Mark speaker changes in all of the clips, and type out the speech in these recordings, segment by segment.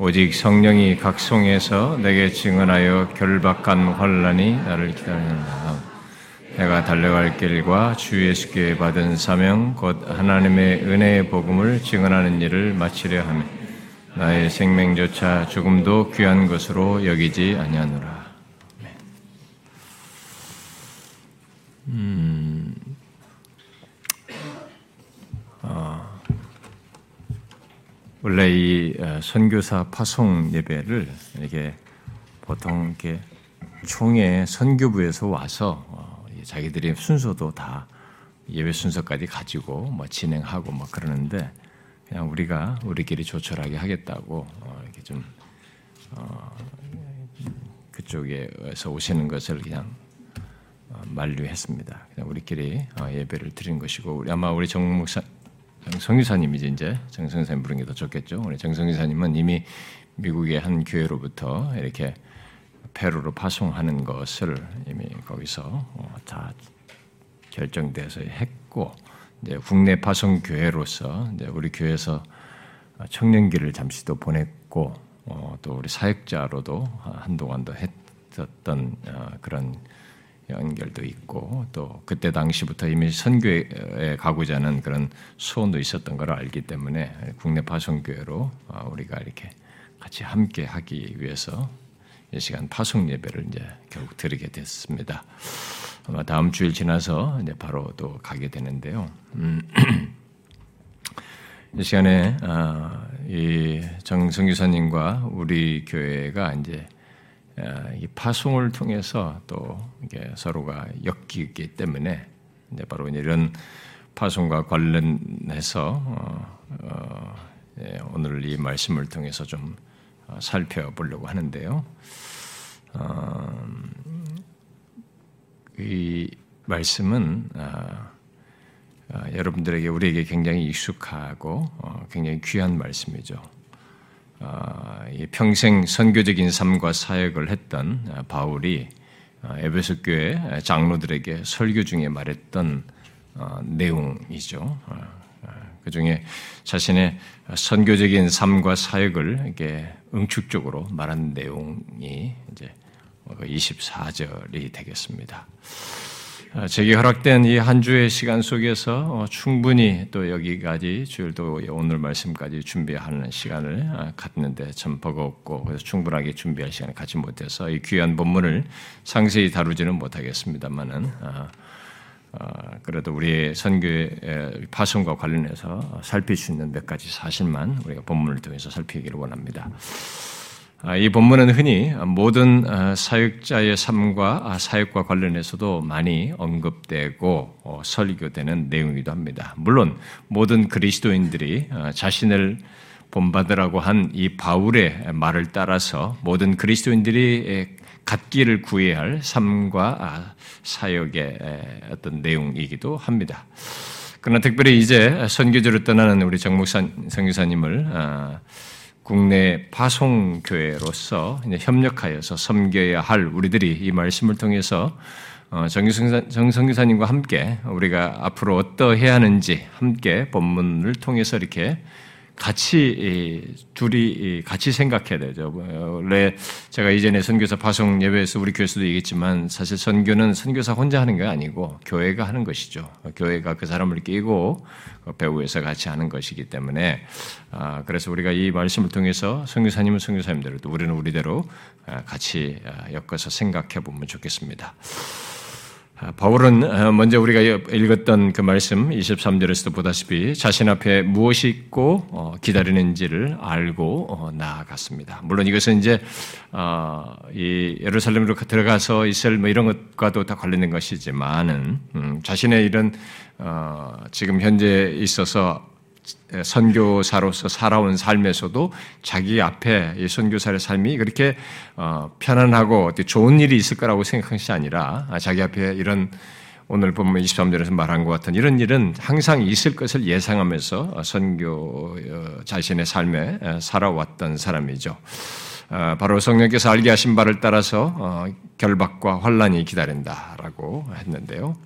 Speaker 1: 오직 성령이 각송해서 내게 증언하여 결박한 환란이 나를 기다리는다. 내가 달려갈 길과 주 예수께 받은 사명 곧 하나님의 은혜의 복음을 증언하는 일을 마치려 하며 나의 생명조차 조금도 귀한 것으로 여기지 아니하노라. 음, 어, 원래 이 어, 선교사 파송 예배를 이렇게 보통 이렇게 총회 선교부에서 와서 어, 자기들이 순서도 다 예배 순서까지 가지고 뭐 진행하고 뭐 그러는데 그냥 우리가 우리끼리 조촐하게 하겠다고 어, 이렇게 좀 어, 그쪽에서 오시는 것을 그냥 어, 만류했습니다. 그냥 우리끼리 어, 예배를 드린 것이고 아마 우리 정 목사 정성유사님이지 이제 정성유사님 부르는 게더 좋겠죠. 우리 정성유사님은 이미 미국의 한 교회로부터 이렇게 페루로 파송하는 것을 이미 거기서 어, 다 결정돼서 했고 이제 국내 파송 교회로서 이제 우리 교회에서 청년기를 잠시 도 보냈고 어, 또 우리 사역자로도 한동안도 했었던 어, 그런 연결도 있고 또 그때 당시부터 이미 선교에 가고자 하는 그런 소원도 있었던 걸 알기 때문에 국내 파송교회로 우리가 이렇게 같이 함께 하기 위해서 이 시간 파송 예배를 이제 결국 드리게 됐습니다. 아마 다음 주일 지나서 이제 바로 또 가게 되는데요. 음, 이 시간에 아, 이 정성유사님과 우리 교회가 이제 아, 이 파송을 통해서 또 서로가 엮이기 때문에 바로 이런 파송과 관련해서 어, 어, 예, 오늘 이 말씀을 통해서 좀 어, 살펴보려고 하는데요. 어, 이 말씀은 어, 여러분들에게 우리에게 굉장히 익숙하고 굉장히 귀한 말씀이죠. 평생 선교적인 삶과 사역을 했던 바울이 에베소 교회 장로들에게 설교 중에 말했던 내용이죠. 그 중에 자신의 선교적인 삶과 사역을 이렇게 응축적으로 말한 내용이 이제 24절이 되겠습니다. 아, 제게 허락된 이 한 주의 시간 속에서 어, 충분히 또 여기까지 주일도 오늘 말씀까지 준비하는 시간을 아, 갖는데 참 버겁고 그래서 충분하게 준비할 시간을 갖지 못해서 이 귀한 본문을 상세히 다루지는 못하겠습니다만은 아, 그래도 우리의 선교의 파송과 관련해서 살필 수 있는 몇 가지 사실만 우리가 본문을 통해서 살피기를 원합니다. 아, 이 본문은 흔히 모든 아, 사역자의 삶과 아, 사역과 관련해서도 많이 언급되고 어, 설교되는 내용이기도 합니다. 물론 모든 그리스도인들이 자신을 본받으라고 한 이 바울의 말을 따라서 모든 그리스도인들이 갖기를 구해야 할 삶과 사역의 어떤 내용이기도 합니다. 그러나 특별히 이제 선교지로 떠나는 우리 정목사 성교사님을 국내 파송교회로서 협력하여서 섬겨야 할 우리들이 이 말씀을 통해서 어, 정성교사님과 함께 우리가 앞으로 어떠해야 하는지 함께 본문을 통해서 이렇게 같이 둘이 같이 생각해야 되죠. 원래 제가 이전에 선교사 파송 예배에서 우리 교회에서도 얘기했지만 사실 선교는 선교사 혼자 하는 게 아니고 교회가 하는 것이죠. 교회가 그 사람을 끼고 그 배후에서 같이 하는 것이기 때문에 아, 그래서 우리가 이 말씀을 통해서 선교사님은 선교사님대로 또 우리는 우리대로 아, 같이 아, 엮어서 생각해 보면 좋겠습니다. 아, 바울은 어, 먼저 우리가 읽었던 그 말씀 23절에서도 보다시피 자신 앞에 무엇이 있고 어, 기다리는지를 알고 어, 나아갔습니다. 물론 이것은 이제 이 예루살렘으로 들어가서 있을 뭐 이런 것과도 다 관련된 것이지만은 음, 자신의 이런 지금 현재 있어서 선교사로서 살아온 삶에서도 자기 앞에 이 선교사의 삶이 그렇게 어, 편안하고 좋은 일이 있을 거라고 생각한 것이 아니라 아, 자기 앞에 이런 오늘 보면 23절에서 말한 것 같은 이런 일은 항상 있을 것을 예상하면서 선교 어, 자신의 삶에 살아왔던 사람이죠. 어, 바로 성령께서 알게 하신 바를 따라서 결박과 환란이 기다린다라고 했는데요.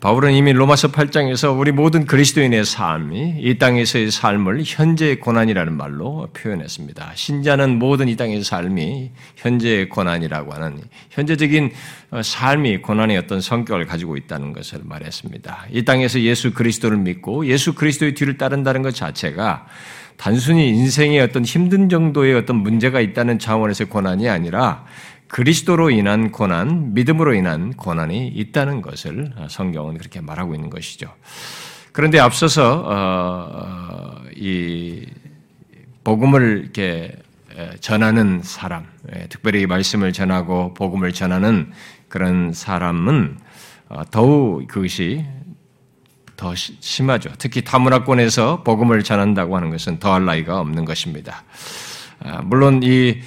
Speaker 1: 바울은 이미 로마서 8장에서 우리 모든 그리스도인의 삶이 이 땅에서의 삶을 현재의 고난이라는 말로 표현했습니다. 신자는 모든 이 땅의 삶이 현재의 고난이라고 하는 현재적인 삶이 고난의 어떤 성격을 가지고 있다는 것을 말했습니다. 이 땅에서 예수 그리스도를 믿고 예수 그리스도의 뒤를 따른다는 것 자체가 단순히 인생의 어떤 힘든 정도의 어떤 문제가 있다는 차원에서의 고난이 아니라 그리스도로 인한 고난, 믿음으로 인한 고난이 있다는 것을 성경은 그렇게 말하고 있는 것이죠. 그런데 앞서서 어, 어, 이 복음을 이렇게 전하는 사람, 특별히 말씀을 전하고 복음을 전하는 그런 사람은 어, 더욱 그것이 더 심하죠. 특히 타문화권에서 복음을 전한다고 하는 것은 더할 나위가 없는 것입니다. 아, 물론 이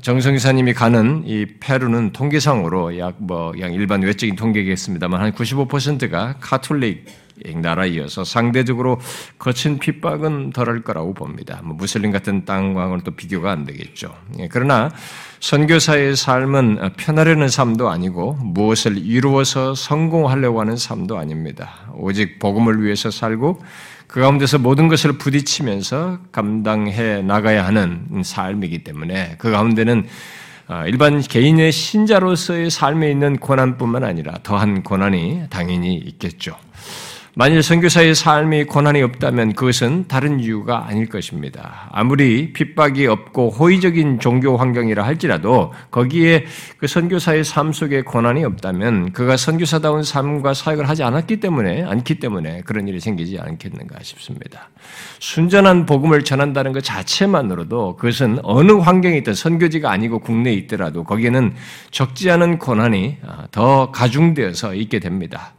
Speaker 1: 정성기사님이 가는 이 페루는 통계상으로 약 뭐, 약 일반 외적인 통계겠습니다만 한 95%가 카톨릭 나라이어서 상대적으로 거친 핍박은 덜할 거라고 봅니다. 뭐 무슬림 같은 땅과는 또 비교가 안 되겠죠. 예, 그러나 선교사의 삶은 편하려는 삶도 아니고 무엇을 이루어서 성공하려고 하는 삶도 아닙니다. 오직 복음을 위해서 살고 그 가운데서 모든 것을 부딪히면서 감당해 나가야 하는 삶이기 때문에 그 가운데는 아, 일반 개인의 신자로서의 삶에 있는 고난뿐만 아니라 더한 고난이 당연히 있겠죠. 만일 선교사의 삶이 고난이 없다면 그것은 다른 이유가 아닐 것입니다. 아무리 핍박이 없고 호의적인 종교 환경이라 할지라도 거기에 그 선교사의 삶 속에 고난이 없다면 그가 선교사다운 삶과 사역을 하지 않았기 때문에 않기 때문에 그런 일이 생기지 않겠는가 싶습니다. 순전한 복음을 전한다는 것 자체만으로도 그것은 어느 환경에 있든 선교지가 아니고 국내에 있더라도 거기에는 적지 않은 고난이 더 가중되어서 있게 됩니다.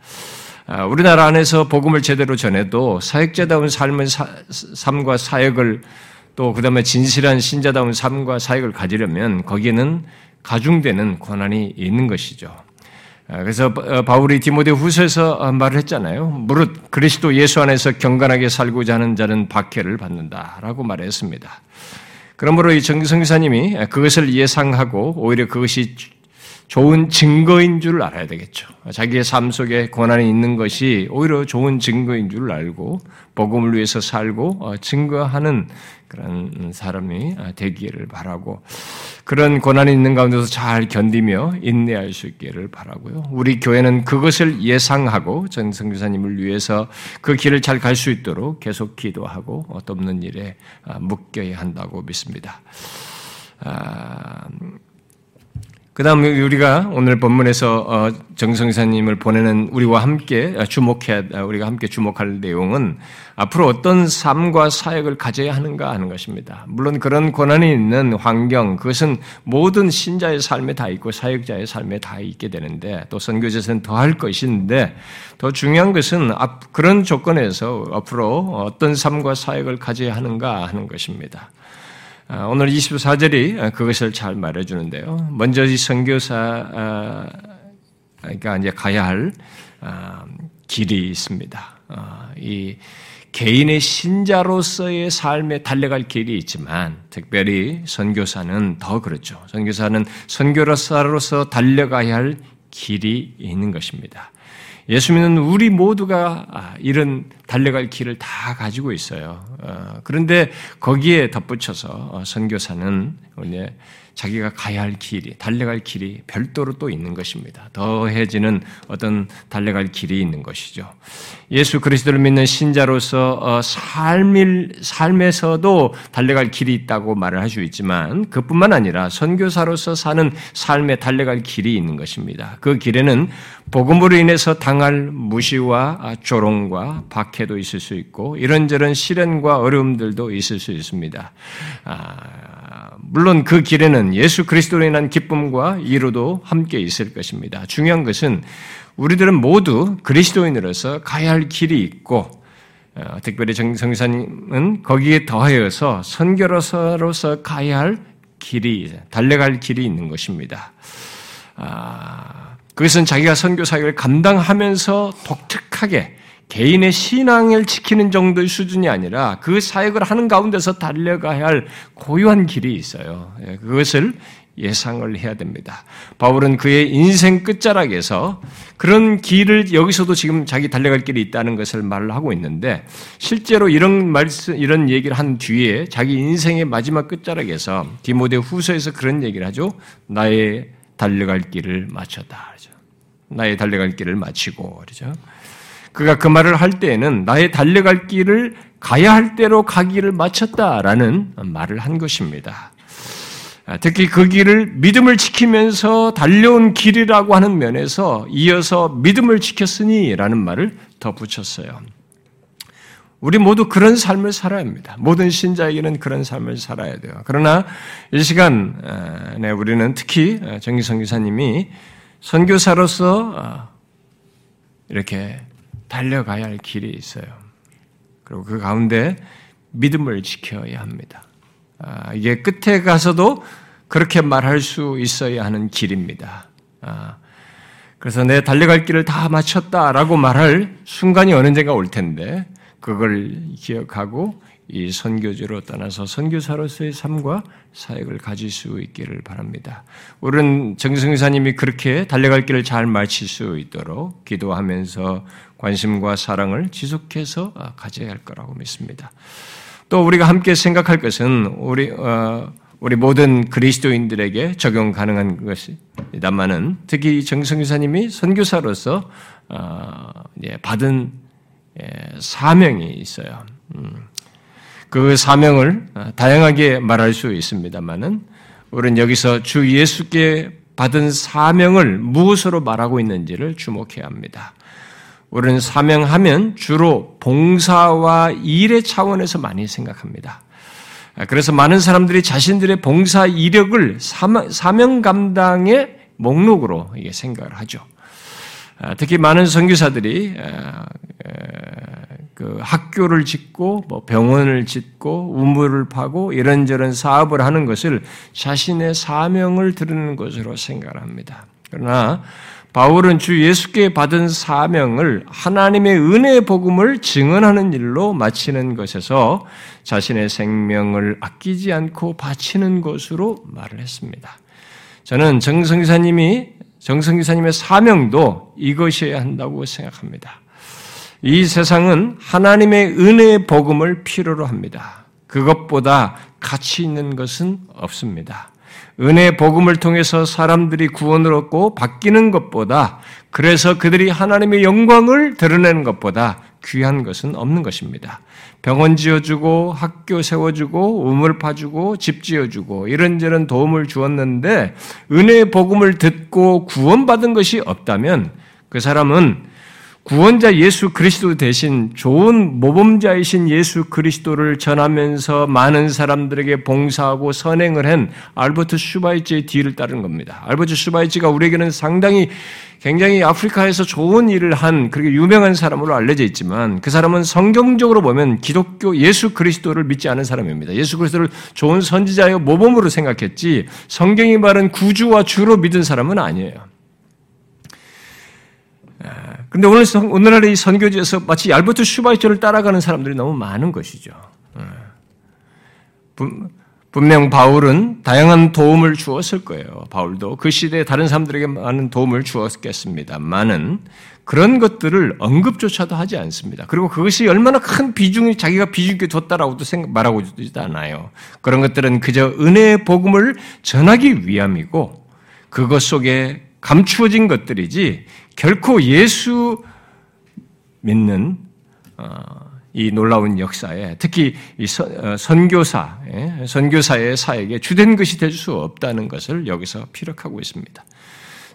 Speaker 1: 아, 우리나라 안에서 복음을 제대로 전해도 사역자다운 삶의 사, 삶과 사역을 또 그다음에 진실한 신자다운 삶과 사역을 가지려면 거기에는 가중되는 권한이 있는 것이죠. 아, 그래서 어, 바울이 디모데 후서에서 어, 말을 했잖아요. 무릇 그리스도 예수 안에서 경건하게 살고자 하는 자는 박해를 받는다라고 말했습니다. 그러므로 이 정성기사님이 그것을 예상하고 오히려 그것이 좋은 증거인 줄 알아야 되겠죠. 자기의 삶 속에 고난이 있는 것이 오히려 좋은 증거인 줄 알고 복음을 위해서 살고 어, 증거하는 그런 사람이 되기를 바라고 그런 고난이 있는 가운데서 잘 견디며 인내할 수 있기를 바라고요. 우리 교회는 그것을 예상하고 전 성교사님을 위해서 그 길을 잘 갈 수 있도록 계속 기도하고 없는 일에 아, 묶여야 한다고 믿습니다. 아, 그 다음 우리가 오늘 본문에서 어, 정성사님을 보내는 우리와 함께 주목해야, 우리가 함께 주목할 내용은 앞으로 어떤 삶과 사역을 가져야 하는가 하는 것입니다. 물론 그런 권한이 있는 환경, 그것은 모든 신자의 삶에 다 있고 사역자의 삶에 다 있게 되는데 또 선교제에서는 더할 것인데 더 중요한 것은 그런 조건에서 앞으로 어떤 삶과 사역을 가져야 하는가 하는 것입니다. 아, 오늘 24절이 그것을 잘 말해주는데요. 먼저 이 선교사가 아, 이제 가야 할 아, 길이 있습니다. 이 개인의 신자로서의 삶에 달려갈 길이 있지만 특별히 선교사는 더 그렇죠. 선교사는 선교사로서 달려가야 할 길이 있는 것입니다. 예수 믿는 우리 모두가 아, 이런 달려갈 길을 다 가지고 있어요. 어, 그런데 거기에 덧붙여서 어, 선교사는 자기가 가야 할 길이, 달려갈 길이 별도로 또 있는 것입니다. 더해지는 어떤 달려갈 길이 있는 것이죠. 예수 그리스도를 믿는 신자로서 어, 삶일, 삶에서도 달려갈 길이 있다고 말을 할 수 있지만 그뿐만 아니라 선교사로서 사는 삶에 달려갈 길이 있는 것입니다. 그 길에는 복음으로 인해서 당할 무시와 조롱과 박해도 있을 수 있고 이런저런 시련과 어려움들도 있을 수 있습니다. 아, 물론 그 길에는 예수 그리스도로 인한 기쁨과 이루도 함께 있을 것입니다. 중요한 것은 우리들은 모두 그리스도인으로서 가야 할 길이 있고 어, 특별히 정성사님은 거기에 더하여서 선교로서로서 가야 할 길이 달려갈 길이 있는 것입니다. 아, 그것은 자기가 선교 사역을 감당하면서 독특하게 개인의 신앙을 지키는 정도의 수준이 아니라 그 사역을 하는 가운데서 달려가야 할 고유한 길이 있어요. 예, 그것을 예상을 해야 됩니다. 바울은 그의 인생 끝자락에서 그런 길을 여기서도 지금 자기 달려갈 길이 있다는 것을 말을 하고 있는데 실제로 이런 말씀 이런 얘기를 한 뒤에 자기 인생의 마지막 끝자락에서 디모데 후서에서 그런 얘기를 하죠. 나의 달려갈 길을 마쳤다. 그러죠. 나의 달려갈 길을 마치고 그러죠. 그가 그 말을 할 때에는 나의 달려갈 길을 가야 할 대로 가기를 마쳤다라는 말을 한 것입니다. 아, 특히 그 길을 믿음을 지키면서 달려온 길이라고 하는 면에서 이어서 믿음을 지켰으니라는 말을 더 붙였어요. 우리 모두 그런 삶을 살아야 합니다. 모든 신자에게는 그런 삶을 살아야 돼요. 그러나 이 시간 네, 우리는 특히 정기성 기사님이 선교사로서 어, 이렇게 달려가야 할 길이 있어요. 그리고 그 가운데 믿음을 지켜야 합니다. 아, 이게 끝에 가서도 그렇게 말할 수 있어야 하는 길입니다. 아, 그래서 내 달려갈 길을 다 마쳤다라고 말할 순간이 때가 올 텐데 그걸 기억하고 이 선교지로 떠나서 선교사로서의 삶과 사역을 가질 수 있기를 바랍니다. 우리는 정승사님이 그렇게 달려갈 길을 잘 마칠 수 있도록 기도하면서 관심과 사랑을 지속해서 가져야 할 거라고 믿습니다. 또 우리가 함께 생각할 것은 우리 어, 우리 모든 그리스도인들에게 적용 가능한 것이다만은 특히 정성교사님이 선교사로서 어, 예, 받은 예, 사명이 있어요. 음. 그 사명을 어, 다양하게 말할 수 있습니다만은 우리는 여기서 주 예수께 받은 사명을 무엇으로 말하고 있는지를 주목해야 합니다. 우리는 사명하면 주로 봉사와 일의 차원에서 많이 생각합니다. 아, 그래서 많은 사람들이 자신들의 봉사 이력을 사명 감당의 목록으로 생각을 하죠. 아, 특히 많은 선교사들이 아, 그 학교를 짓고 뭐 병원을 짓고 우물을 파고 이런저런 사업을 하는 것을 자신의 사명을 드리는 것으로 생각을 합니다. 그러나 바울은 주 예수께 받은 사명을 하나님의 은혜의 복음을 증언하는 일로 마치는 것에서 자신의 생명을 아끼지 않고 바치는 것으로 말을 했습니다. 저는 정성기사님이 정성기사님의 사명도 이것이어야 한다고 생각합니다. 이 세상은 하나님의 은혜의 복음을 필요로 합니다. 그것보다 가치 있는 것은 없습니다. 은혜 복음을 통해서 사람들이 구원을 얻고 바뀌는 것보다 그래서 그들이 하나님의 영광을 드러내는 것보다 귀한 것은 없는 것입니다. 병원 지어주고 학교 세워주고 우물 파주고 집 지어주고 이런저런 도움을 주었는데 은혜의 복음을 듣고 구원받은 것이 없다면 그 사람은 구원자 예수 그리스도 대신 좋은 모범자이신 예수 그리스도를 전하면서 많은 사람들에게 봉사하고 선행을 한 알버트 슈바이츠의 뒤를 따른 겁니다. 알버트 슈바이츠가 우리에게는 상당히 굉장히 아프리카에서 좋은 일을 한 그렇게 유명한 사람으로 알려져 있지만 그 사람은 성경적으로 보면 기독교 예수 그리스도를 믿지 않은 사람입니다. 예수 그리스도를 좋은 선지자의 모범으로 생각했지 성경이 말한 구주와 주로 믿은 사람은 아니에요. 근데 오늘, 오늘날의 이 선교지에서 마치 얄버트 슈바이처를 따라가는 사람들이 너무 많은 것이죠. 예. 분명 바울은 다양한 도움을 주었을 거예요. 바울도 그 시대에 다른 사람들에게 많은 도움을 주었겠습니다만은 그런 것들을 언급조차도 하지 않습니다. 그리고 그것이 얼마나 큰 비중이 자기가 비중 있게 뒀다라고도 생각, 말하고 있지 않아요. 그런 것들은 그저 은혜의 복음을 전하기 위함이고 그것 속에 감추어진 것들이지 결코 예수 믿는 어, 이 놀라운 역사에 특히 이 어, 선교사 예, 선교사의 사역에 주된 것이 될 수 없다는 것을 여기서 피력하고 있습니다.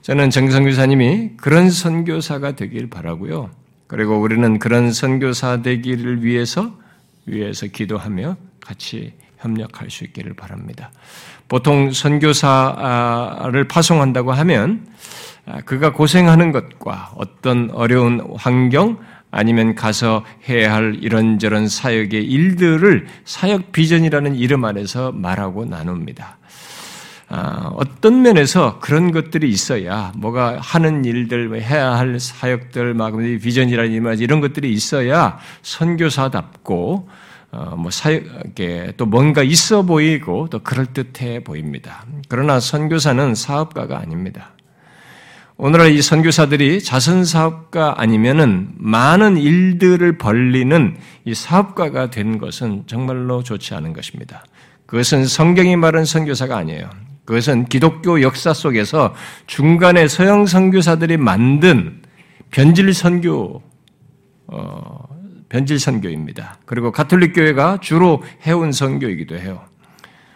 Speaker 1: 저는 정성교사님이 그런 선교사가 되길 바라고요. 그리고 우리는 그런 선교사 되기를 위해서 위해서 기도하며 같이 협력할 수 있기를 바랍니다. 보통 선교사를 파송한다고 하면 아, 그가 고생하는 것과 어떤 어려운 환경 아니면 가서 해야 할 이런저런 사역의 일들을 사역 비전이라는 이름 안에서 말하고 나눕니다. 아, 어떤 면에서 그런 것들이 있어야 뭐가 하는 일들, 해야 할 사역들, 막 비전이라는 이런 것들이 있어야 선교사답고 어, 뭐 사역에 또 뭔가 있어 보이고 또 그럴 듯해 보입니다. 그러나 선교사는 사업가가 아닙니다. 오늘날 이 선교사들이 자선 사업가 아니면은 많은 일들을 벌리는 이 사업가가 된 것은 정말로 좋지 않은 것입니다. 그것은 성경이 말한 선교사가 아니에요. 그것은 기독교 역사 속에서 중간에 서양 선교사들이 만든 변질 선교 어, 변질 선교입니다. 그리고 가톨릭 교회가 주로 해온 선교이기도 해요.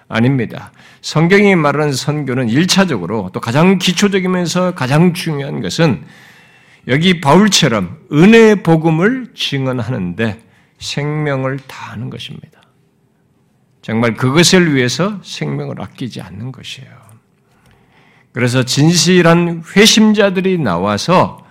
Speaker 1: 아닙니다. 성경이 말하는 선교는 1차적으로 또 가장 기초적이면서 가장 중요한 것은 여기 바울처럼 은혜의 복음을 증언하는데 생명을 다하는 것입니다. 정말 그것을 위해서 생명을 아끼지 않는 것이에요. 그래서 진실한 회심자들이 나와서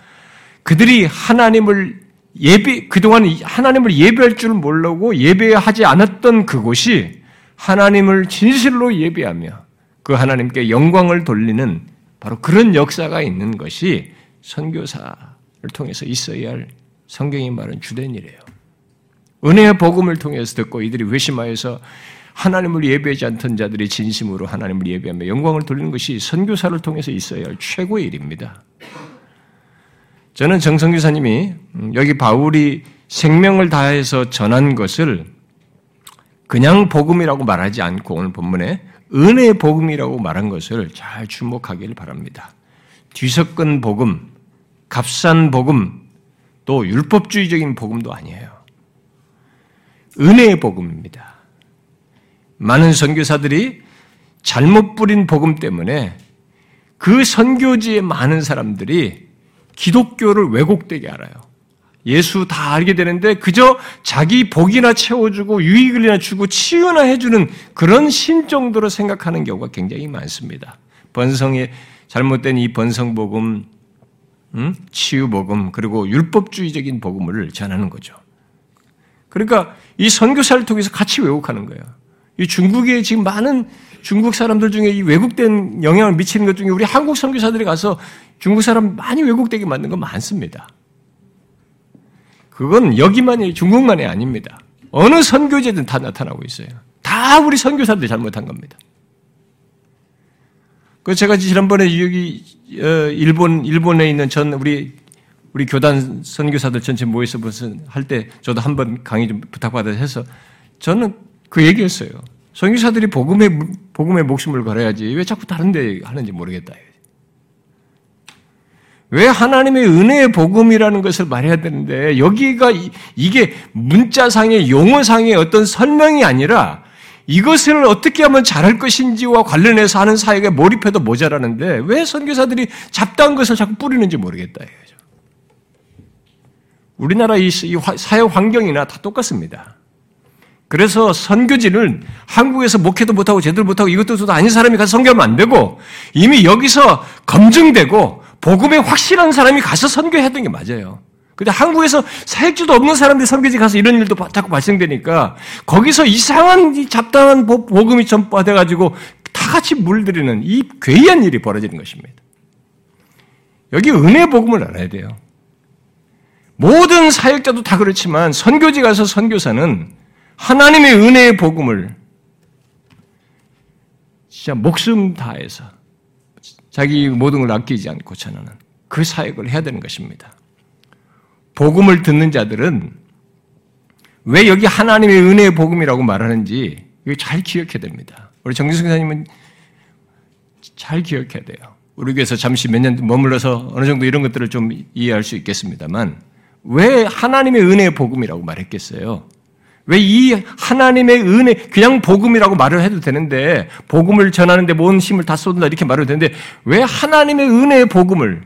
Speaker 1: 그들이 하나님을 예배, 그동안 하나님을 예배할 줄 모르고 예배하지 않았던 그곳이 하나님을 진실로 예배하며 그 하나님께 영광을 돌리는 바로 그런 역사가 있는 것이 선교사를 통해서 있어야 할 성경이 말하는 주된 일이에요. 은혜의 복음을 통해서 듣고 이들이 회심하여서 하나님을 예배하지 않던 자들이 진심으로 하나님을 예배하며 영광을 돌리는 것이 선교사를 통해서 있어야 할 최고의 일입니다. 저는 정성교사님이 음, 여기 바울이 생명을 다해서 전한 것을 그냥 복음이라고 말하지 않고 오늘 본문에 은혜의 복음이라고 말한 것을 잘 주목하기를 바랍니다. 뒤섞은 복음, 값싼 복음, 또 율법주의적인 복음도 아니에요. 은혜의 복음입니다. 많은 선교사들이 잘못 뿌린 복음 때문에 그 선교지의 많은 사람들이 기독교를 왜곡되게 알아요. 예수 다 알게 되는데 그저 자기 복이나 채워주고 유익을이나 주고 치유나 해주는 그런 신 정도로 생각하는 경우가 굉장히 많습니다. 번성의 잘못된 이 번성 복음, 음? 치유 복음, 그리고 율법주의적인 복음을 전하는 거죠. 그러니까 이 선교사를 통해서 같이 왜곡하는 거예요. 이 중국에 지금 많은 중국 사람들 중에 이 왜곡된 영향을 미치는 것 중에 우리 한국 선교사들이 가서 중국 사람 많이 왜곡되게 만든 거 많습니다. 그건 여기만이 중국만이 아닙니다. 어느 선교제든 다 나타나고 있어요. 다 우리 선교사들이 잘못한 겁니다. 그 제가 지난번에 여기 어, 일본 일본에 있는 전 우리 우리 교단 선교사들 전체 모여서 무슨 할 때 저도 한 번 강의 좀 부탁받아서 해서 저는 그 얘기했어요. 선교사들이 복음에 복음에 목숨을 걸어야지 왜 자꾸 다른 데 하는지 모르겠다. 왜 하나님의 은혜의 복음이라는 것을 말해야 되는데 여기가 이게 문자상의 용어상의 어떤 설명이 아니라 이것을 어떻게 하면 잘할 것인지와 관련해서 하는 사역에 몰입해도 모자라는데 왜 선교사들이 잡다한 것을 자꾸 뿌리는지 모르겠다. 우리나라 이 사역 환경이나 다 똑같습니다. 그래서 선교지를 한국에서 목회도 못하고 제대로 못하고 이것도 아닌 사람이 가서 선교하면 안 되고 이미 여기서 검증되고 복음에 확실한 사람이 가서 되는 게 맞아요. 근데 한국에서 사역주도 없는 사람들이 선교지 가서 이런 일도 자꾸 발생되니까 거기서 이상한 잡다한 복음이 전파돼가지고 다 같이 물들이는 이 괴이한 일이 벌어지는 것입니다. 여기 은혜 복음을 알아야 돼요. 모든 사역자도 다 그렇지만 선교지 가서 선교사는 하나님의 은혜의 복음을 진짜 목숨 다해서 자기 모든 걸 아끼지 않고 전하는 그 사역을 해야 되는 것입니다. 복음을 듣는 자들은 왜 여기 하나님의 은혜의 복음이라고 말하는지 이거 잘 기억해야 됩니다. 우리 정진승 사님은 잘 기억해야 돼요. 우리 교회에서 잠시 몇 년 머물러서 어느 정도 이런 것들을 좀 이해할 수 있겠습니다만 왜 하나님의 은혜의 복음이라고 말했겠어요? 왜 이 하나님의 은혜, 그냥 복음이라고 말을 해도 되는데, 복음을 전하는데 뭔 힘을 다 쏟는다 이렇게 말해도 되는데, 왜 하나님의 은혜의 복음을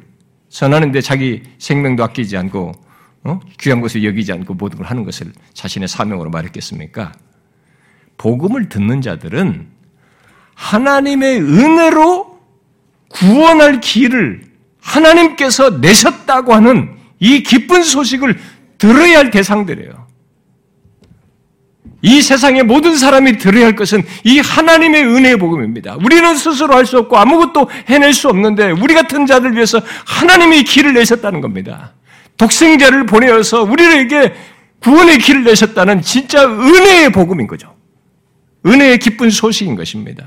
Speaker 1: 전하는데 자기 생명도 아끼지 않고, 어? 귀한 것을 여기지 않고 모든 걸 하는 것을 자신의 사명으로 말했겠습니까? 복음을 듣는 자들은 하나님의 은혜로 구원할 길을 하나님께서 내셨다고 하는 이 기쁜 소식을 들어야 할 대상들이에요. 이 세상의 모든 사람이 들어야 할 것은 이 하나님의 은혜의 복음입니다. 우리는 스스로 할 수 없고 아무것도 해낼 수 없는데 우리 같은 자들 위해서 하나님이 길을 내셨다는 겁니다. 독생자를 보내어서 우리에게 구원의 길을 내셨다는 진짜 은혜의 복음인 거죠. 은혜의 기쁜 소식인 것입니다.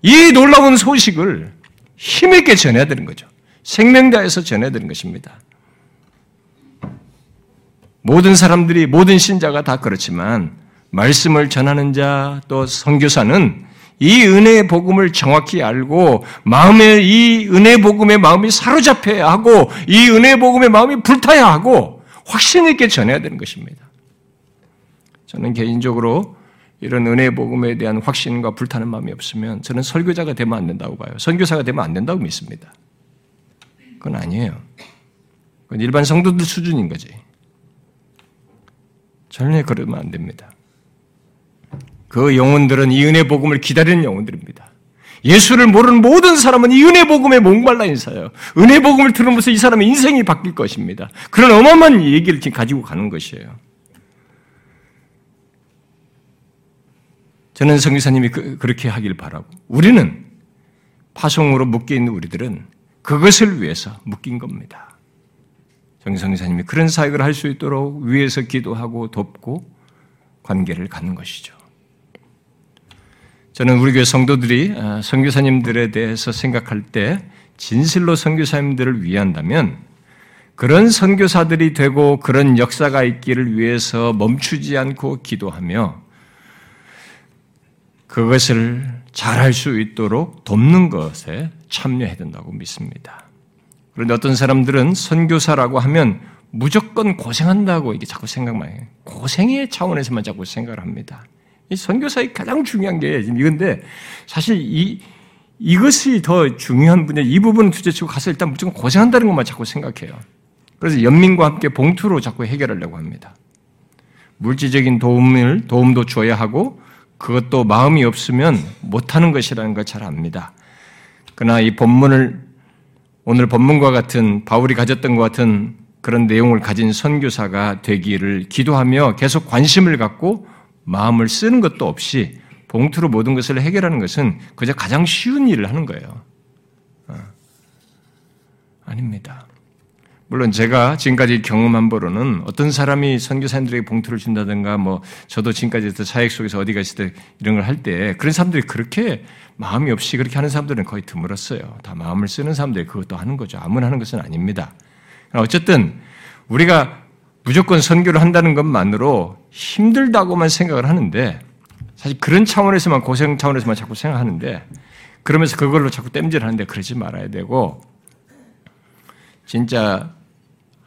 Speaker 1: 이 놀라운 소식을 힘있게 되는 거죠. 생명다에서 전해야 되는 것입니다. 모든 사람들이, 모든 신자가 다 그렇지만, 말씀을 전하는 자, 또 선교사는 이 은혜의 복음을 정확히 알고 마음에 이 은혜 복음의 마음이 사로잡혀야 하고 이 은혜 복음의 마음이 불타야 하고 확신 있게 전해야 되는 것입니다. 저는 개인적으로 이런 은혜 복음에 대한 확신과 불타는 마음이 없으면 저는 설교자가 되면 안 된다고 봐요. 선교사가 되면 안 된다고 믿습니다. 그건 아니에요. 그건 일반 성도들 수준인 거지. 전혀 그러면 안 됩니다. 그 영혼들은 이 은혜 복음을 기다리는 영혼들입니다. 예수를 모르는 모든 사람은 이 은혜 복음에 목말라 인사요. 은혜 복음을 들으면서 이 사람의 인생이 바뀔 것입니다. 그런 어마어마한 얘기를 지금 가지고 가는 것이에요. 저는 성기사님이 그, 렇게 하길 바라고 우리는 파송으로 묶여 있는 우리들은 그것을 위해서 묶인 겁니다. 정성기사님이 그런 사역을 할 수 있도록 위에서 기도하고 돕고 관계를 갖는 것이죠. 저는 우리 교회 성도들이 어, 선교사님들에 대해서 생각할 때 진실로 선교사님들을 위한다면 그런 선교사들이 되고 그런 역사가 있기를 위해서 멈추지 않고 기도하며 그것을 잘할 수 있도록 돕는 것에 참여해야 된다고 믿습니다. 그런데 어떤 사람들은 선교사라고 하면 무조건 고생한다고 이게 자꾸 생각만 해요. 고생의 차원에서만 자꾸 생각을 합니다. 이 선교사의 가장 중요한 게 이건데 사실 이 이것이 더 중요한 분야. 이 부분은 둘째치고 가서 일단 무조건 고생한다는 것만 자꾸 생각해요. 그래서 연민과 함께 봉투로 자꾸 해결하려고 합니다. 물질적인 도움을 도움도 줘야 하고 그것도 마음이 없으면 못하는 것이라는 걸 잘 압니다. 그러나 이 본문을 오늘 본문과 같은 바울이 가졌던 것 같은 그런 내용을 가진 선교사가 되기를 기도하며 계속 관심을 갖고 마음을 쓰는 것도 없이 봉투로 모든 것을 해결하는 것은 그저 가장 쉬운 일을 하는 거예요. 어. 아닙니다. 물론 제가 지금까지 경험한 바로는 어떤 사람이 선교사님들에게 봉투를 준다든가 뭐 저도 지금까지 사역 속에서 어디 갔을 때 이런 걸 할 때 그런 사람들이 그렇게 마음이 없이 그렇게 하는 사람들은 거의 드물었어요. 다 마음을 쓰는 사람들이 그것도 하는 거죠. 아무나 하는 것은 아닙니다. 어쨌든 우리가 무조건 선교를 한다는 것만으로 힘들다고만 생각을 하는데 사실 그런 차원에서만 고생 차원에서만 자꾸 생각하는데 그러면서 그걸로 자꾸 땜질하는데 그러지 말아야 되고 진짜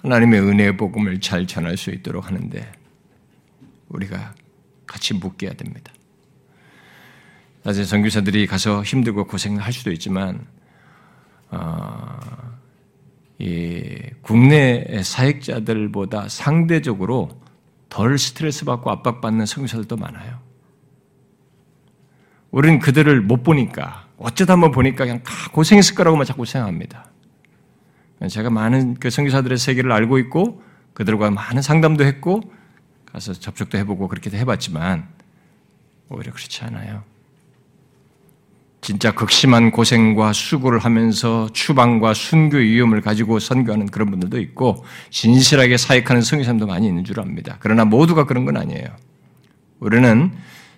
Speaker 1: 하나님의 은혜의 복음을 잘 전할 수 있도록 하는데 우리가 같이 묶여야 됩니다. 사실 선교사들이 가서 힘들고 고생할 수도 있지만 어, 이 국내 사역자들보다 상대적으로 덜 스트레스 받고 압박받는 성교사들도 많아요. 우리는 그들을 못 보니까 어쩌다 한번 보니까 그냥 다 고생했을 거라고만 자꾸 생각합니다. 제가 많은 그 선교사들의 세계를 알고 있고 그들과 많은 상담도 했고 가서 접촉도 해보고 그렇게 해봤지만 오히려 그렇지 않아요. 진짜 극심한 고생과 수고를 하면서 추방과 순교 위험을 가지고 선교하는 그런 분들도 있고 진실하게 사역하는 성교사님도 많이 있는 줄 압니다. 그러나 모두가 그런 건 아니에요. 우리는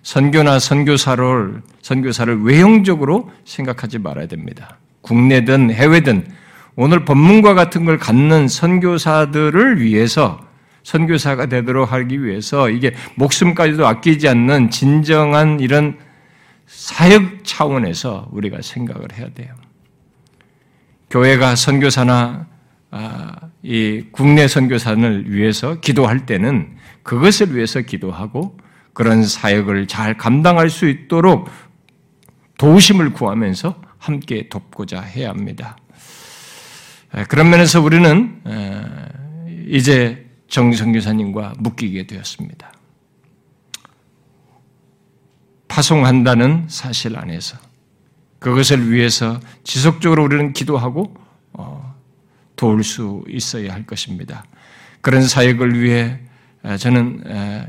Speaker 1: 선교나 선교사를 선교사를 외형적으로 생각하지 말아야 됩니다. 국내든 해외든 오늘 법문과 같은 걸 갖는 선교사들을 위해서 선교사가 되도록 하기 위해서 이게 목숨까지도 아끼지 않는 진정한 이런 사역 차원에서 우리가 생각을 해야 돼요. 교회가 선교사나 아, 이 국내 선교사를 위해서 기도할 때는 그것을 위해서 기도하고 그런 사역을 잘 감당할 수 있도록 도우심을 구하면서 함께 돕고자 해야 합니다. 그런 면에서 우리는 이제 정성교사님과 묶이게 되었습니다. 파송한다는 사실 안에서 그것을 위해서 지속적으로 우리는 기도하고 어, 도울 수 있어야 할 것입니다. 그런 사역을 위해 저는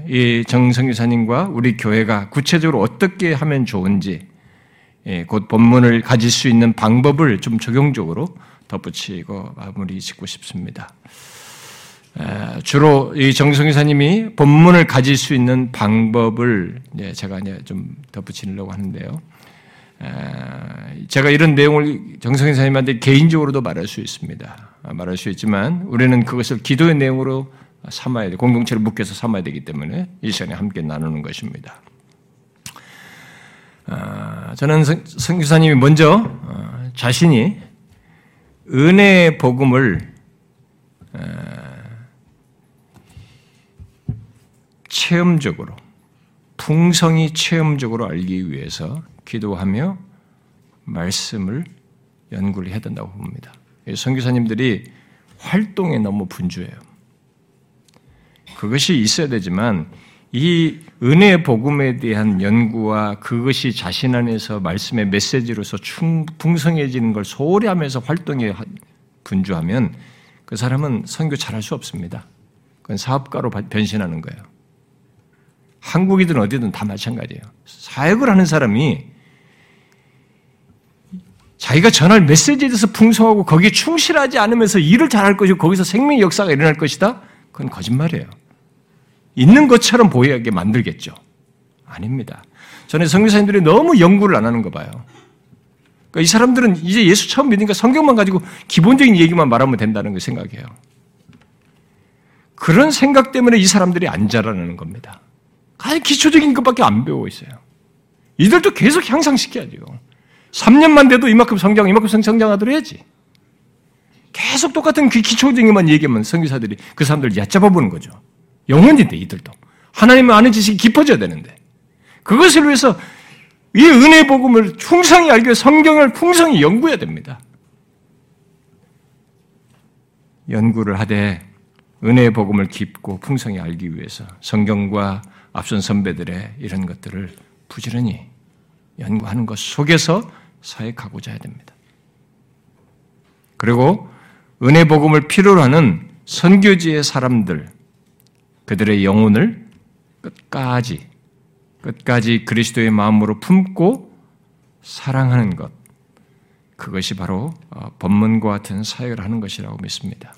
Speaker 1: 이 정성교사님과 우리 교회가 구체적으로 어떻게 하면 좋은지 예, 곧 본문을 가질 수 있는 방법을 좀 적용적으로 덧붙이고 마무리 짓고 싶습니다. 주로 이 정성기사님이 본문을 가질 수 있는 방법을 제가 좀 덧붙이려고 하는데요. 제가 이런 내용을 정성기사님한테 개인적으로도 말할 수 있습니다. 말할 수 있지만 우리는 그것을 기도의 내용으로 삼아야 돼. 공동체를 묶여서 삼아야 되기 때문에 이 시간에 함께 나누는 것입니다. 저는 성교사님이 먼저 어, 자신이 은혜의 복음을 체험적으로 풍성히 체험적으로 알기 위해서 기도하며 말씀을 연구를 해야 된다고 봅니다. 선교사님들이 활동에 너무 분주해요. 그것이 있어야 되지만 이 은혜의 복음에 대한 연구와 그것이 자신 안에서 말씀의 메시지로서 충, 풍성해지는 걸 소홀히 하면서 활동에 분주하면 그 사람은 선교 잘할 수 없습니다. 그건 사업가로 변신하는 거예요. 한국이든 어디든 다 마찬가지예요. 사역을 하는 사람이 자기가 전할 메시지에 대해서 풍성하고 거기에 충실하지 않으면서 일을 잘할 것이고 거기서 생명의 역사가 일어날 것이다? 그건 거짓말이에요. 있는 것처럼 보이게 만들겠죠. 아닙니다. 전에 성교사님들이 너무 연구를 안 하는 거 봐요. 그러니까 이 사람들은 이제 예수 처음 믿으니까 성경만 가지고 기본적인 얘기만 말하면 된다는 걸 생각해요. 그런 생각 때문에 이 사람들이 안 자라는 겁니다. 가장 기초적인 것밖에 안 배우고 있어요. 이들도 계속 향상시켜야죠. 3년만 돼도 이만큼 성장, 이만큼 성장하도록 해야지. 계속 똑같은 그 기초적인 것만 얘기하면 성교사들이 그 사람들 얕잡아 보는 거죠. 영혼인데 이들도. 하나님을 아는 지식이 깊어져야 되는데. 그것을 위해서 이 은혜 복음을 충성히 알기 위해 성경을 풍성히 연구해야 됩니다. 연구를 하되 은혜의 복음을 깊고 풍성히 알기 위해서 성경과 앞선 선배들의 이런 것들을 부지런히 연구하는 것 속에서 사역하고자 해야 됩니다. 그리고 은혜 복음을 필요로 하는 선교지의 사람들, 그들의 영혼을 끝까지, 끝까지 그리스도의 마음으로 품고 사랑하는 것, 그것이 바로 어, 법문과 같은 사역을 하는 것이라고 믿습니다.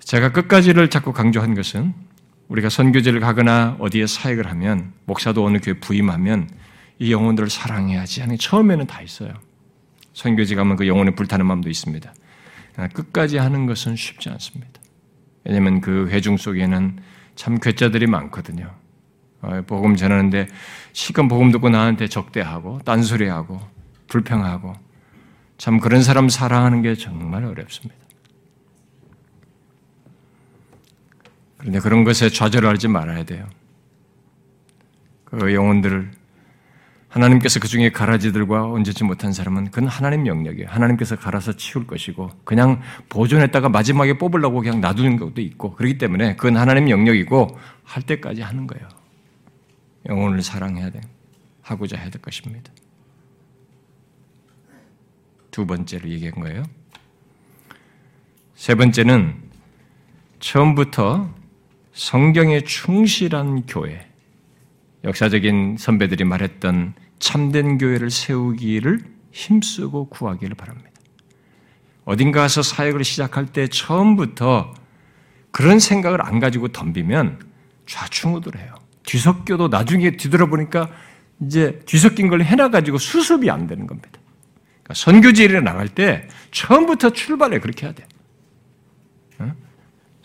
Speaker 1: 제가 끝까지를 자꾸 강조한 것은 우리가 선교제를 가거나 어디에 사역을 하면 목사도 어느 교회 부임하면 이 영혼들을 사랑해야지 하는 처음에는 다 있어요. 선교지 가면 그 영혼에 불타는 마음도 있습니다. 끝까지 하는 것은 쉽지 않습니다. 왜냐하면 그 회중 속에는 참 괴짜들이 많거든요. 어, 복음 전하는데 시간 복음 듣고 나한테 적대하고 딴소리하고 불평하고 참 그런 사람 사랑하는 게 정말 어렵습니다. 그런데 그런 것에 좌절하지 말아야 돼요. 그 영혼들을 하나님께서 그 중에 가라지들과 얹지 못한 사람은 그건 하나님 영역이에요. 하나님께서 갈아서 치울 것이고 그냥 보존했다가 마지막에 뽑으려고 그냥 놔두는 것도 있고 그렇기 때문에 그건 하나님 영역이고 할 때까지 하는 거예요. 영혼을 사랑해야 돼. 하고자 해야 될 것입니다. 두 번째로 얘기한 거예요. 세 번째는 처음부터 성경에 충실한 교회, 역사적인 선배들이 말했던 참된 교회를 세우기를 힘쓰고 구하기를 바랍니다. 어딘가 서 사역을 시작할 때 처음부터 그런 생각을 안 가지고 덤비면 좌충우돌해요. 뒤섞여도 나중에 뒤돌아보니까 이제 뒤섞인 걸 해놔가지고 수습이 안 되는 겁니다. 그러니까 선교지에 나갈 때 처음부터 출발해 그렇게 해야 돼.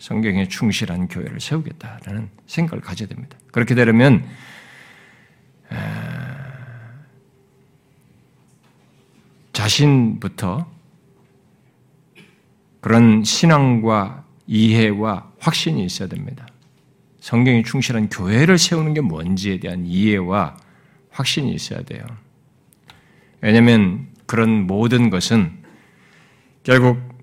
Speaker 1: 어? 성경에 충실한 교회를 세우겠다라는 생각을 가져야 됩니다. 그렇게 되려면 자신부터 그런 신앙과 이해와 확신이 있어야 됩니다. 성경이 충실한 교회를 세우는 게 뭔지에 대한 이해와 확신이 있어야 돼요. 왜냐하면 그런 모든 것은 결국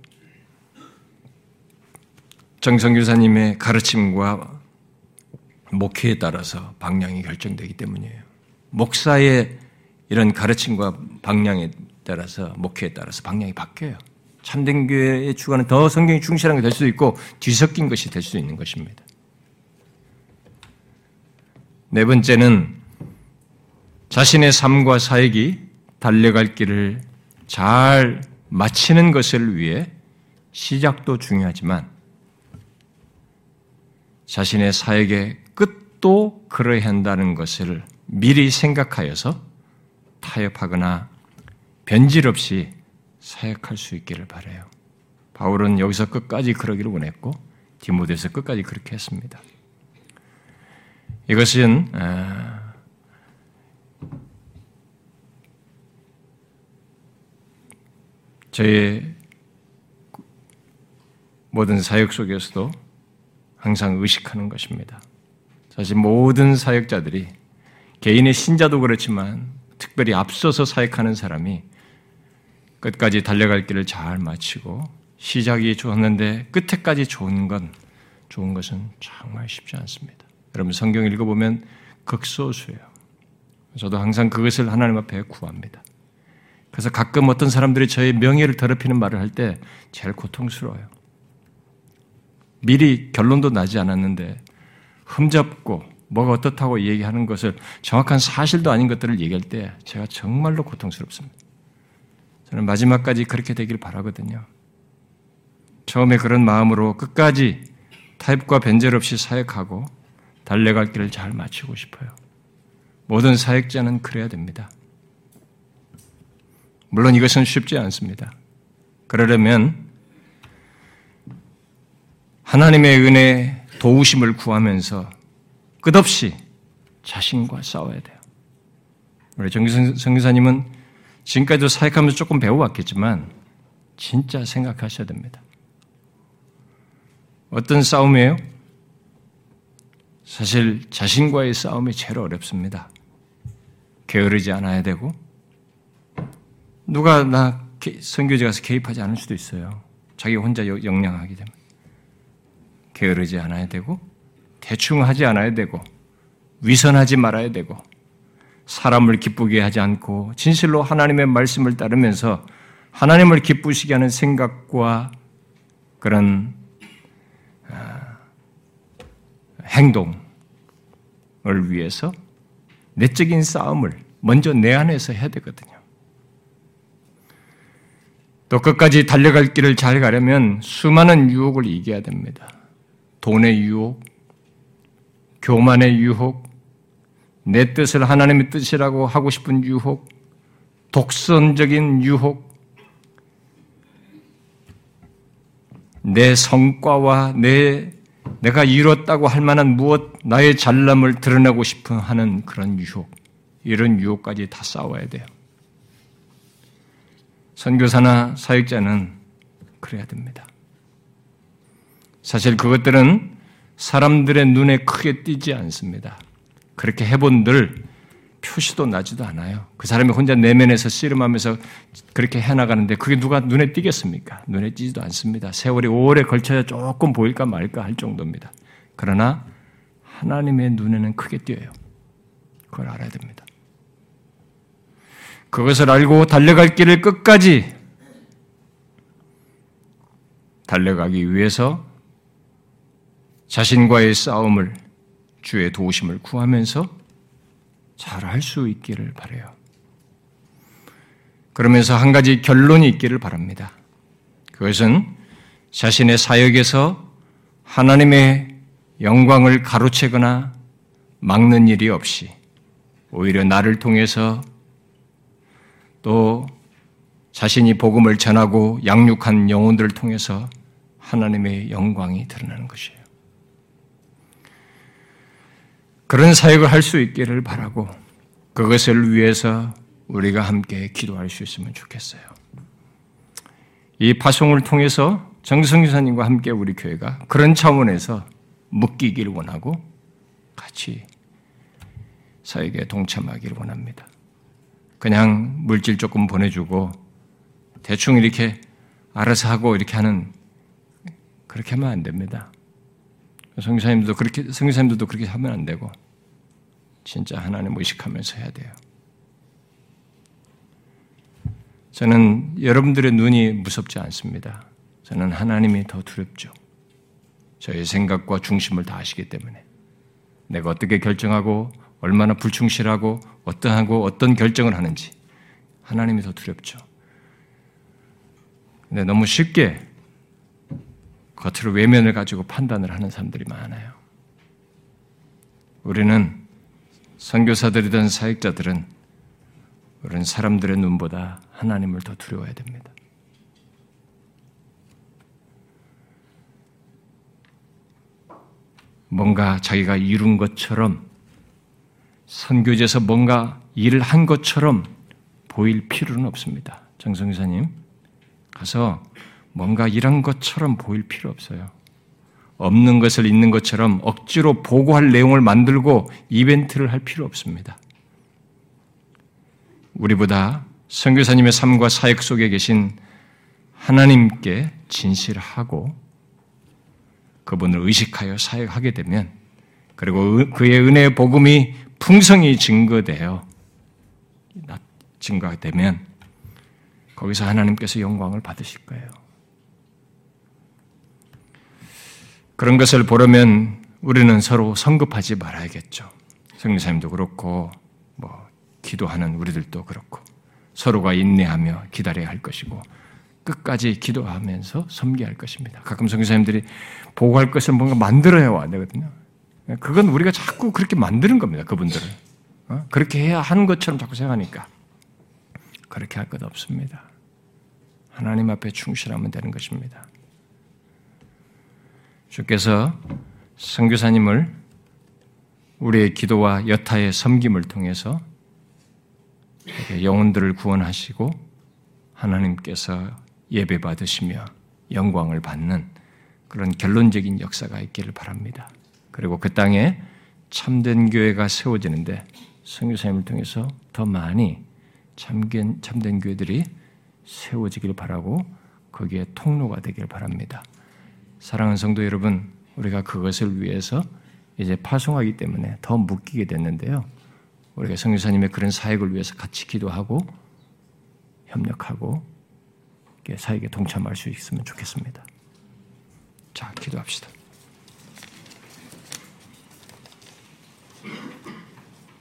Speaker 1: 정성 교사님의 가르침과 목회에 따라서 방향이 결정되기 때문이에요. 목사의 이런 가르침과 방향에 따라서 목회에 따라서 방향이 바뀌어요. 참된 교회의 주관은 더 성경이 충실한 게 될 수도 있고 뒤섞인 것이 될수 있는 것입니다. 네 번째는 자신의 삶과 사역이 달려갈 길을 잘 마치는 것을 위해 시작도 중요하지만 자신의 사역의 끝도 그러야 한다는 것을 미리 생각하여서 타협하거나 변질 없이 사역할 수 있기를 바래요. 바울은 여기서 끝까지 그러기를 원했고 디모데서 끝까지 그렇게 했습니다. 이것은 아, 저의 모든 사역 속에서도 항상 의식하는 것입니다. 사실 모든 사역자들이 개인의 신자도 그렇지만 특별히 앞서서 사역하는 사람이 끝까지 달려갈 길을 잘 마치고 시작이 좋았는데 끝에까지 좋은 건 좋은 것은 정말 쉽지 않습니다. 여러분 성경 읽어보면 극소수예요. 저도 항상 그것을 하나님 앞에 구합니다. 그래서 가끔 어떤 사람들이 저의 명예를 더럽히는 말을 할 때 제일 고통스러워요. 미리 결론도 나지 않았는데 흠잡고 뭐가 어떻다고 얘기하는 것을 정확한 사실도 아닌 것들을 얘기할 때 제가 정말로 고통스럽습니다. 저는 마지막까지 그렇게 되길 바라거든요. 처음에 그런 마음으로 끝까지 타협과 변절 없이 사역하고 달려갈 길을 잘 마치고 싶어요. 모든 사역자는 그래야 됩니다. 물론 이것은 쉽지 않습니다. 그러려면 하나님의 은혜 도우심을 구하면서 끝없이 자신과 싸워야 돼요. 우리 정기사님은 지금까지도 사역하면서 조금 배워왔겠지만 진짜 생각하셔야 됩니다. 어떤 싸움이에요? 사실 자신과의 싸움이 제일 어렵습니다. 게으르지 않아야 되고 누가 나 선교제 가서 개입하지 않을 수도 있어요. 자기 혼자 역량하기 때문에 게으르지 않아야 되고 대충 하지 않아야 되고 위선하지 말아야 되고 사람을 기쁘게 하지 않고 진실로 하나님의 말씀을 따르면서 하나님을 기쁘시게 하는 생각과 그런 아, 행동을 위해서 내적인 싸움을 먼저 내 안에서 해야 되거든요. 또 끝까지 달려갈 길을 잘 가려면 수많은 유혹을 이겨야 됩니다. 돈의 유혹, 교만의 유혹, 내 뜻을 하나님의 뜻이라고 하고 싶은 유혹, 독선적인 유혹, 내 성과와 내 내가 이뤘다고 할 만한 무엇 나의 잘남을 드러내고 싶어 하는 그런 유혹, 이런 유혹까지 다 싸워야 돼요. 선교사나 사역자는 그래야 됩니다. 사실 그것들은 사람들의 눈에 크게 띄지 않습니다. 그렇게 해본들 표시도 나지도 않아요. 그 사람이 혼자 내면에서 씨름하면서 그렇게 해나가는데 그게 누가 눈에 띄겠습니까? 눈에 띄지도 않습니다. 세월이 오래 걸쳐야 조금 보일까 말까 할 정도입니다. 그러나 하나님의 눈에는 크게 띄어요. 그걸 알아야 됩니다. 그것을 알고 달려갈 길을 끝까지 달려가기 위해서 자신과의 싸움을 주의 도우심을 구하면서 잘 할 수 있기를 바래요. 그러면서 한 가지 결론이 있기를 바랍니다. 그것은 자신의 사역에서 하나님의 영광을 가로채거나 막는 일이 없이 오히려 나를 통해서 또 자신이 복음을 전하고 양육한 영혼들을 통해서 하나님의 영광이 드러나는 것이에요. 그런 사역을 할 수 있기를 바라고 그것을 위해서 우리가 함께 기도할 수 있으면 좋겠어요. 이 파송을 통해서 정성기사님과 함께 우리 교회가 그런 차원에서 묶이기를 원하고 같이 사역에 동참하기를 원합니다. 그냥 물질 조금 보내주고 대충 이렇게 알아서 하고 이렇게 하는 그렇게 하면 안 됩니다. 성교사님도 그렇게 성교사님들도 그렇게 하면 안 되고 진짜 하나님 의식하면서 해야 돼요. 저는 여러분들의 눈이 무섭지 않습니다. 저는 하나님이 더 두렵죠. 저의 생각과 중심을 다 아시기 때문에 내가 어떻게 결정하고 얼마나 불충실하고 어떠하고 어떤 결정을 하는지 하나님이 더 두렵죠. 근데 너무 쉽게 겉으로 외면을 가지고 판단을 하는 사람들이 많아요. 우리는 선교사들이든 사역자들은 우리는 사람들의 눈보다 하나님을 더 두려워해야 됩니다. 뭔가 자기가 이룬 것처럼 선교제에서 뭔가 일을 한 것처럼 보일 필요는 없습니다. 정성사님 가서 뭔가 일한 것처럼 보일 필요 없어요. 없는 것을 있는 것처럼 억지로 보고할 내용을 만들고 이벤트를 할 필요 없습니다. 우리보다 선교사님의 삶과 사역 속에 계신 하나님께 진실하고 그분을 의식하여 사역하게 되면 그리고 그의 은혜의 복음이 풍성히 증거되어 증거가 되면 거기서 하나님께서 영광을 받으실 거예요. 그런 것을 보려면 우리는 서로 성급하지 말아야겠죠. 성리사님도 그렇고 뭐 기도하는 우리들도 그렇고 서로가 인내하며 기다려야 할 것이고 끝까지 기도하면서 섬기할 것입니다. 가끔 성교사님들이 보고할 것을 뭔가 만들어야 와 되거든요. 그건 우리가 자꾸 그렇게 만드는 겁니다. 그분들을 어? 그렇게 해야 하는 것처럼 자꾸 생각하니까 그렇게 할 것 없습니다. 하나님 앞에 충실하면 되는 것입니다. 주께서 선교사님을 우리의 기도와 여타의 섬김을 통해서 영혼들을 구원하시고 하나님께서 예배 받으시며 영광을 받는 그런 결론적인 역사가 있기를 바랍니다. 그리고 그 땅에 참된 교회가 세워지는데 성교사님을 통해서 더 많이 참된 교회들이 세워지길 바라고 거기에 통로가 되길 바랍니다. 사랑하는 성도 여러분, 우리가 그것을 위해서 이제 파송하기 때문에 더 묶이게 됐는데요. 우리가 성교사님의 그런 사역을 위해서 같이 기도하고 협력하고 사역에 동참할 수 있으면 좋겠습니다. 자, 기도합시다.